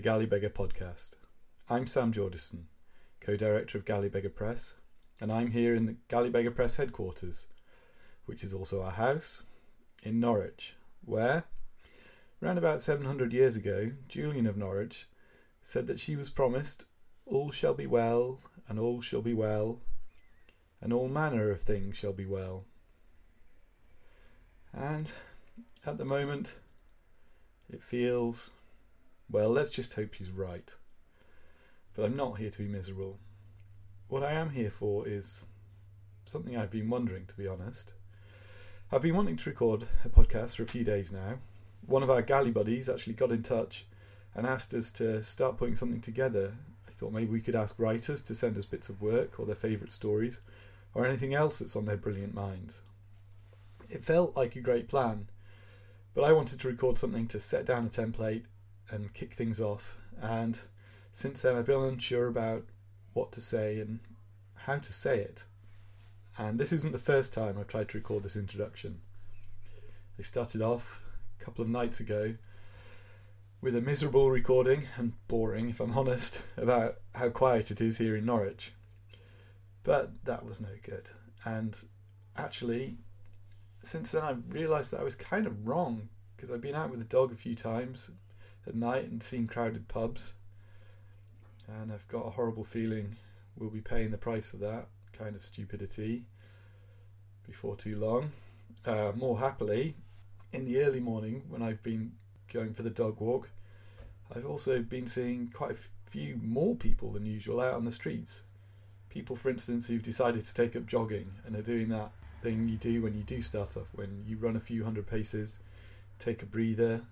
The Galley Beggar podcast. I'm Sam Jordison, co director of Galley Beggar Press, and I'm here in the Galley Beggar Press headquarters, which is also our house, in Norwich, where, round about 700 years ago, Julian of Norwich said that she was promised all shall be well, and all shall be well, and all manner of things shall be well. And at the moment, it feels well, let's just hope she's right. But I'm not here to be miserable. What I am here for is something I've been wondering, to be honest. I've been wanting to record a podcast for a few days now. One of our galley buddies actually got in touch and asked us to start putting something together. I thought maybe we could ask writers to send us bits of work or their favourite stories or anything else that's on their brilliant minds. It felt like a great plan, but I wanted to record something to set down a template and kick things off. And since then, I've been unsure about what to say and how to say it. And this isn't the first time I've tried to record this introduction. I started off a couple of nights ago with a miserable recording and boring, if I'm honest, about how quiet it is here in Norwich. But that was no good. And actually, since then, I've realised that I was kind of wrong because I've been out with the dog a few times at night and seen crowded pubs. And I've got a horrible feeling we'll be paying the price of that kind of stupidity before too long. Uh, more happily, in the early morning when I've been going for the dog walk, I've also been seeing quite a few more people than usual out on the streets. People, for instance, who've decided to take up jogging and are doing that thing you do when you do start off, when you run a few hundred paces, take a breather,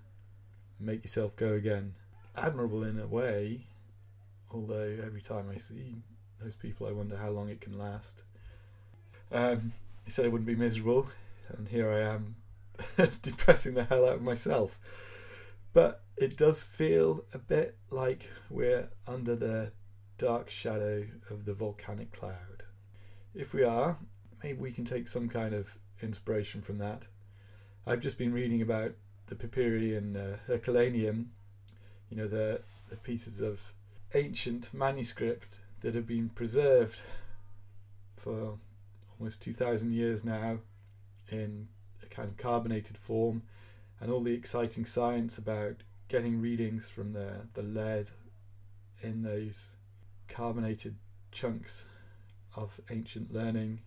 make yourself go again. Admirable in a way, although every time I see those people, I wonder how long it can last. Um, he said I wouldn't be miserable, and here I am, depressing the hell out of myself. But it does feel a bit like we're under the dark shadow of the volcanic cloud. If we are, maybe we can take some kind of inspiration from that. I've just been reading about the Papyri and uh, Herculaneum, you know, the, the pieces of ancient manuscript that have been preserved for almost 2,000 years now in a kind of carbonated form, and all the exciting science about getting readings from the, the lead in those carbonated chunks of ancient learning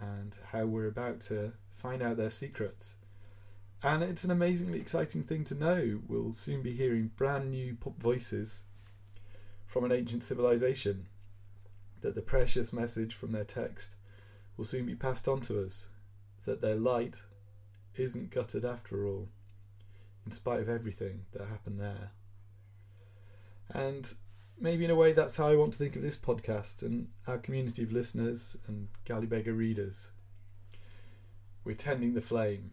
and how we're about to find out their secrets. And it's an amazingly exciting thing to know. We'll soon be hearing brand new pop voices from an ancient civilization. That the precious message from their text will soon be passed on to us. That their light isn't gutted after all, in spite of everything that happened there. And maybe in a way that's how I want to think of this podcast and our community of listeners and Galley Beggar readers. We're tending the flame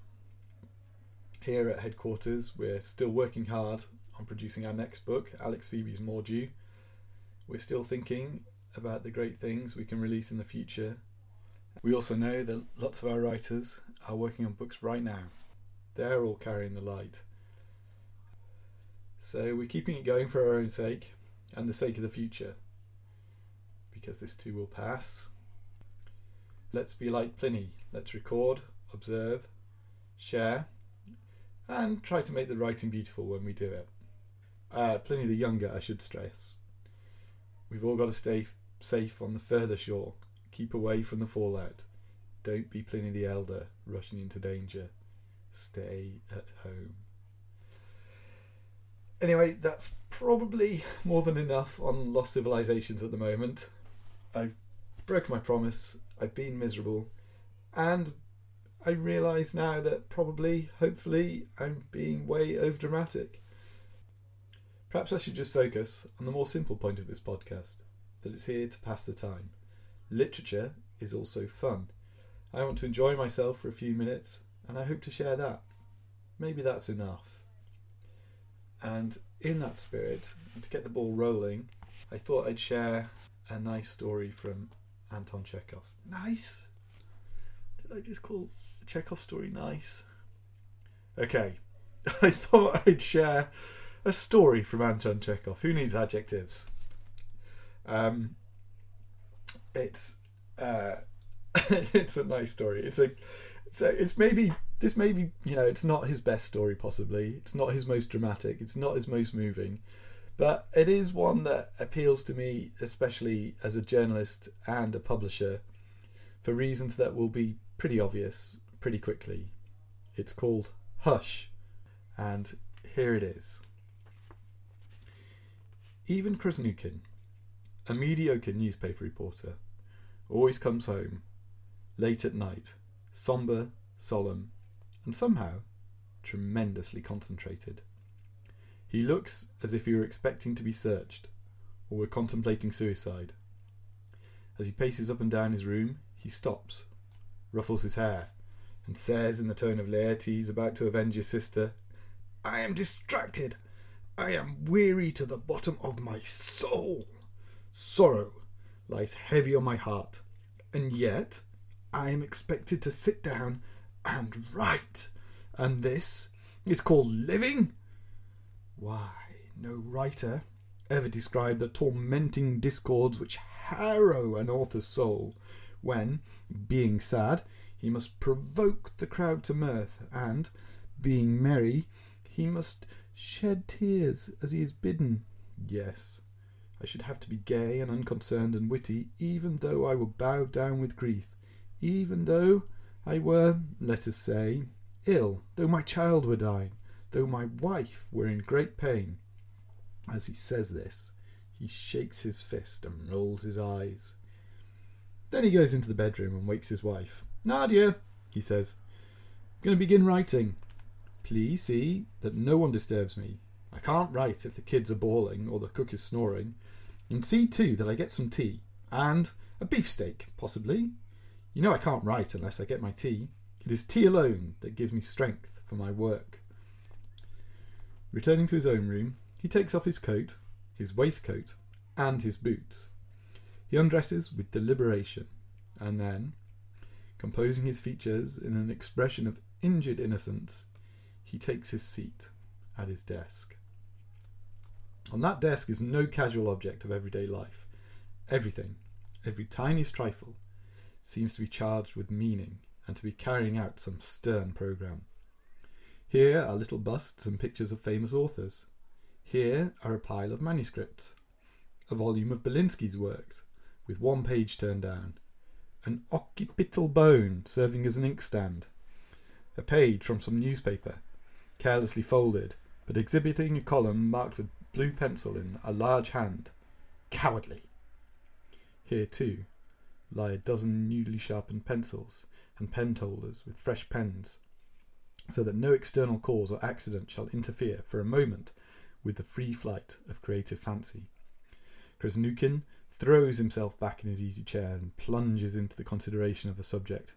here at headquarters, we're still working hard on producing our next book, Alex Pheby's Mordew. We're still thinking about the great things we can release in the future. We also know that lots of our writers are working on books right now. They're all carrying the light. So we're keeping it going for our own sake and the sake of the future. Because this too will pass. Let's be like Pliny. Let's record, observe, share, and try to make the writing beautiful when we do it. Uh, Pliny the Younger, I should stress. We've all got to stay safe on the further shore. Keep away from the fallout. Don't be Pliny the Elder rushing into danger. Stay at home. Anyway, that's probably more than enough on Lost Civilizations at the moment. I've broken my promise, I've been miserable, and I realise now that probably, hopefully, I'm being way over dramatic. Perhaps I should just focus on the more simple point of this podcast that it's here to pass the time. Literature is also fun. I want to enjoy myself for a few minutes, and I hope to share that. Maybe that's enough. And in that spirit, to get the ball rolling, I thought I'd share a nice story from Anton Chekhov. Nice? Did I just call Chekhov story nice. Okay, I thought I'd share a story from Anton Chekhov. Who needs adjectives? Um, it's uh, it's a nice story. It's a so it's maybe this maybe you know it's not his best story possibly. It's not his most dramatic. It's not his most moving, but it is one that appeals to me, especially as a journalist and a publisher, for reasons that will be pretty obvious pretty quickly. It's called Hush, and here it is. Ivan Krasnukin, a mediocre newspaper reporter, always comes home late at night, sombre, solemn, and somehow tremendously concentrated. He looks as if he were expecting to be searched, or were contemplating suicide. As he paces up and down his room, he stops, ruffles his hair, and says in the tone of Laertes about to avenge his sister, I am distracted. I am weary to the bottom of my soul. Sorrow lies heavy on my heart, and yet I am expected to sit down and write. And this is called living? Why, no writer ever described the tormenting discords which harrow an author's soul when, being sad, he must provoke the crowd to mirth, and, being merry, he must shed tears as he is bidden. Yes, I should have to be gay and unconcerned and witty, even though I were bowed down with grief, even though I were, let us say, ill, though my child were dying, though my wife were in great pain. As he says this, he shakes his fist and rolls his eyes. Then he goes into the bedroom and wakes his wife. Nadia, he says, I'm going to begin writing. Please see that no one disturbs me. I can't write if the kids are bawling or the cook is snoring. And see too that I get some tea. And a beefsteak, possibly. You know I can't write unless I get my tea. It is tea alone that gives me strength for my work. Returning to his own room, he takes off his coat, his waistcoat, and his boots. He undresses with deliberation, and then, composing his features in an expression of injured innocence, he takes his seat at his desk. On that desk is no casual object of everyday life. Everything, every tiniest trifle, seems to be charged with meaning and to be carrying out some stern programme. Here are little busts and pictures of famous authors. Here are a pile of manuscripts, a volume of Belinsky's works, with one page turned down, an occipital bone serving as an inkstand, a page from some newspaper, carelessly folded, but exhibiting a column marked with blue pencil in a large hand. Cowardly! Here, too, lie a dozen newly sharpened pencils and pen holders with fresh pens, so that no external cause or accident shall interfere for a moment with the free flight of creative fancy. Krasnukin throws himself back in his easy chair and plunges into the consideration of a subject.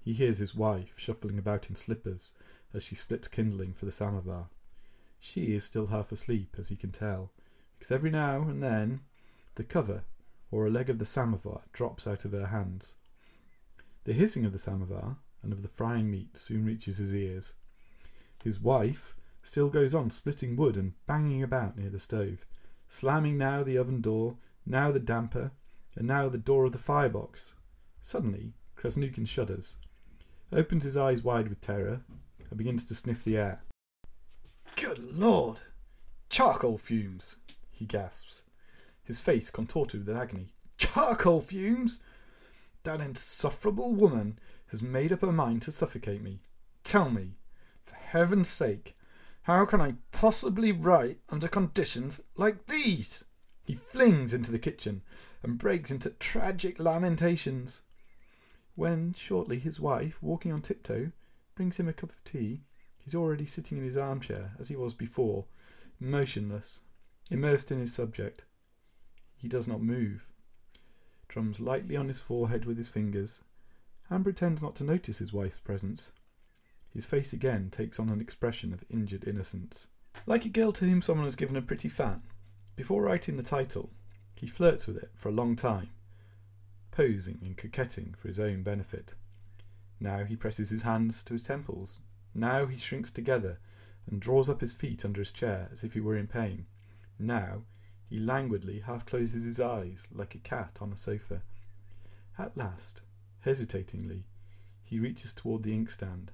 He hears his wife shuffling about in slippers as she splits kindling for the samovar. She is still half asleep, as he can tell, because every now and then the cover or a leg of the samovar drops out of her hands. The hissing of the samovar and of the frying meat soon reaches his ears. His wife still goes on splitting wood and banging about near the stove, slamming now the oven door, now the damper, and now the door of the firebox. Suddenly, Krasnukin shudders, opens his eyes wide with terror, and begins to sniff the air. Good Lord! Charcoal fumes! he gasps, his face contorted with agony. Charcoal fumes! That insufferable woman has made up her mind to suffocate me. Tell me, for heaven's sake, how can I possibly write under conditions like these? He flings into the kitchen and breaks into tragic lamentations. When shortly his wife, walking on tiptoe, brings him a cup of tea, he's already sitting in his armchair as he was before, motionless, immersed in his subject. He does not move, drums lightly on his forehead with his fingers, and pretends not to notice his wife's presence. His face again takes on an expression of injured innocence. Like a girl to whom someone has given a pretty fan, before writing the title, he flirts with it for a long time, posing and coquetting for his own benefit. Now he presses his hands to his temples, now he shrinks together and draws up his feet under his chair as if he were in pain. Now he languidly half closes his eyes like a cat on a sofa. At last, hesitatingly, he reaches toward the inkstand,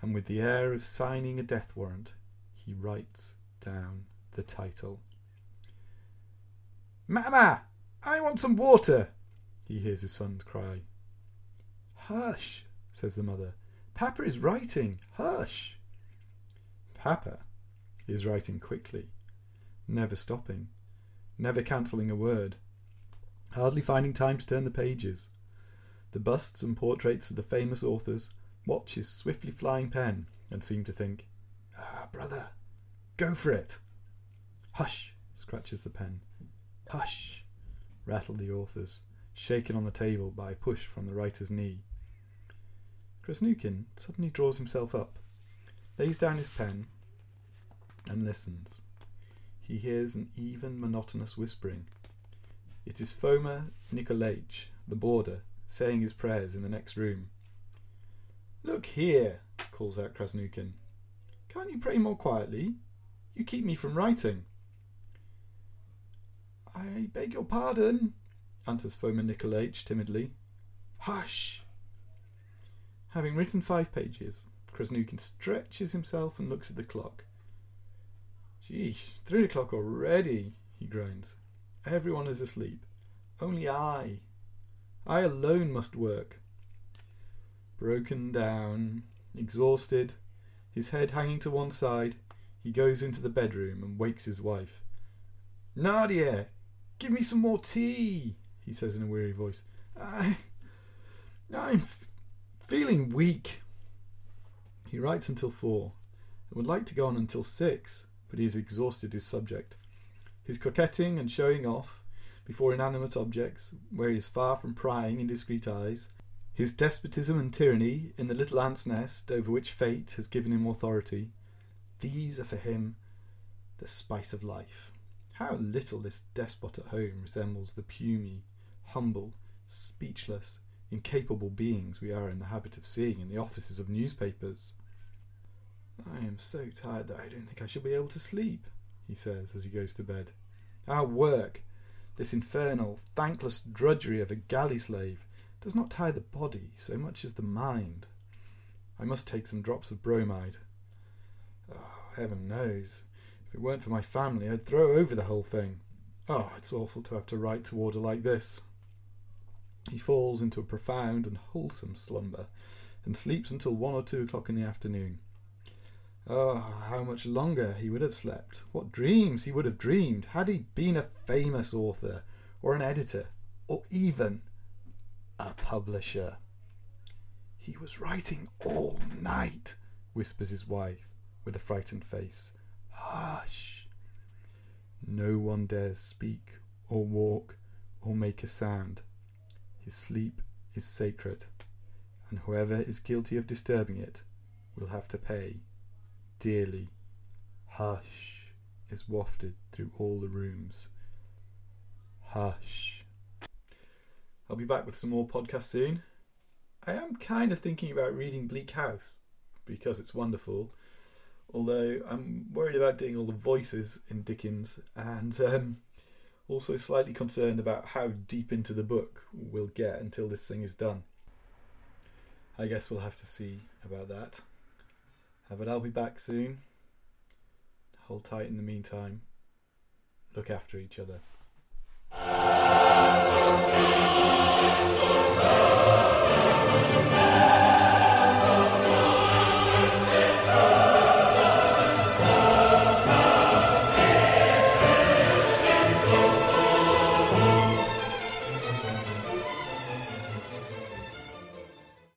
and with the air of signing a death warrant, he writes down the title. Mamma, I want some water, he hears his son cry. Hush, says the mother. Papa is writing. Hush. Papa is writing quickly, never stopping, never cancelling a word, hardly finding time to turn the pages. The busts and portraits of the famous authors watch his swiftly flying pen and seem to think, Ah, brother, go for it. Hush, scratches the pen. Hush, rattle the authors, shaken on the table by a push from the writer's knee. Krasnukin suddenly draws himself up, lays down his pen, and listens. He hears an even, monotonous whispering. It is Foma Nikolaich, the boarder, saying his prayers in the next room. Look here, calls out Krasnukin. Can't you pray more quietly? You keep me from writing. I beg your pardon, answers Foma Nikolaich timidly. Hush! Having written five pages, Krasnukin stretches himself and looks at the clock. Geesh, three o'clock already, he groans. Everyone is asleep. Only I. I alone must work. Broken down, exhausted, his head hanging to one side, he goes into the bedroom and wakes his wife. Nadia, give me some more tea, he says in a weary voice. I, I'm f- feeling weak. He writes until four and would like to go on until six, but he has exhausted his subject. His coquetting and showing off before inanimate objects, where he is far from prying indiscreet eyes, his despotism and tyranny in the little ant's nest over which fate has given him authority, these are for him the spice of life. How little this despot at home resembles the puny, humble, speechless, incapable beings we are in the habit of seeing in the offices of newspapers. I am so tired that I don't think I shall be able to sleep, he says as he goes to bed. Our work, this infernal, thankless drudgery of a galley slave, does not tire the body so much as the mind. I must take some drops of bromide. Oh, heaven knows, it weren't for my family, I'd throw over the whole thing. Oh, it's awful to have to write to order like this. He falls into a profound and wholesome slumber, and sleeps until one or two o'clock in the afternoon. Oh, how much longer he would have slept! What dreams he would have dreamed had he been a famous author, or an editor, or even a publisher. He was writing all night, whispers his wife with a frightened face. Hush! No one dares speak, or walk, or make a sound. His sleep is sacred, and whoever is guilty of disturbing it will have to pay dearly. Hush is wafted through all the rooms. Hush. I'll be back with some more podcasts soon. I am kind of thinking about reading Bleak House because it's wonderful although I'm worried about doing all the voices in Dickens and um, also slightly concerned about how deep into the book we'll get until this thing is done. I guess we'll have to see about that. Uh, but I'll be back soon. Hold tight in the meantime. Look after each other.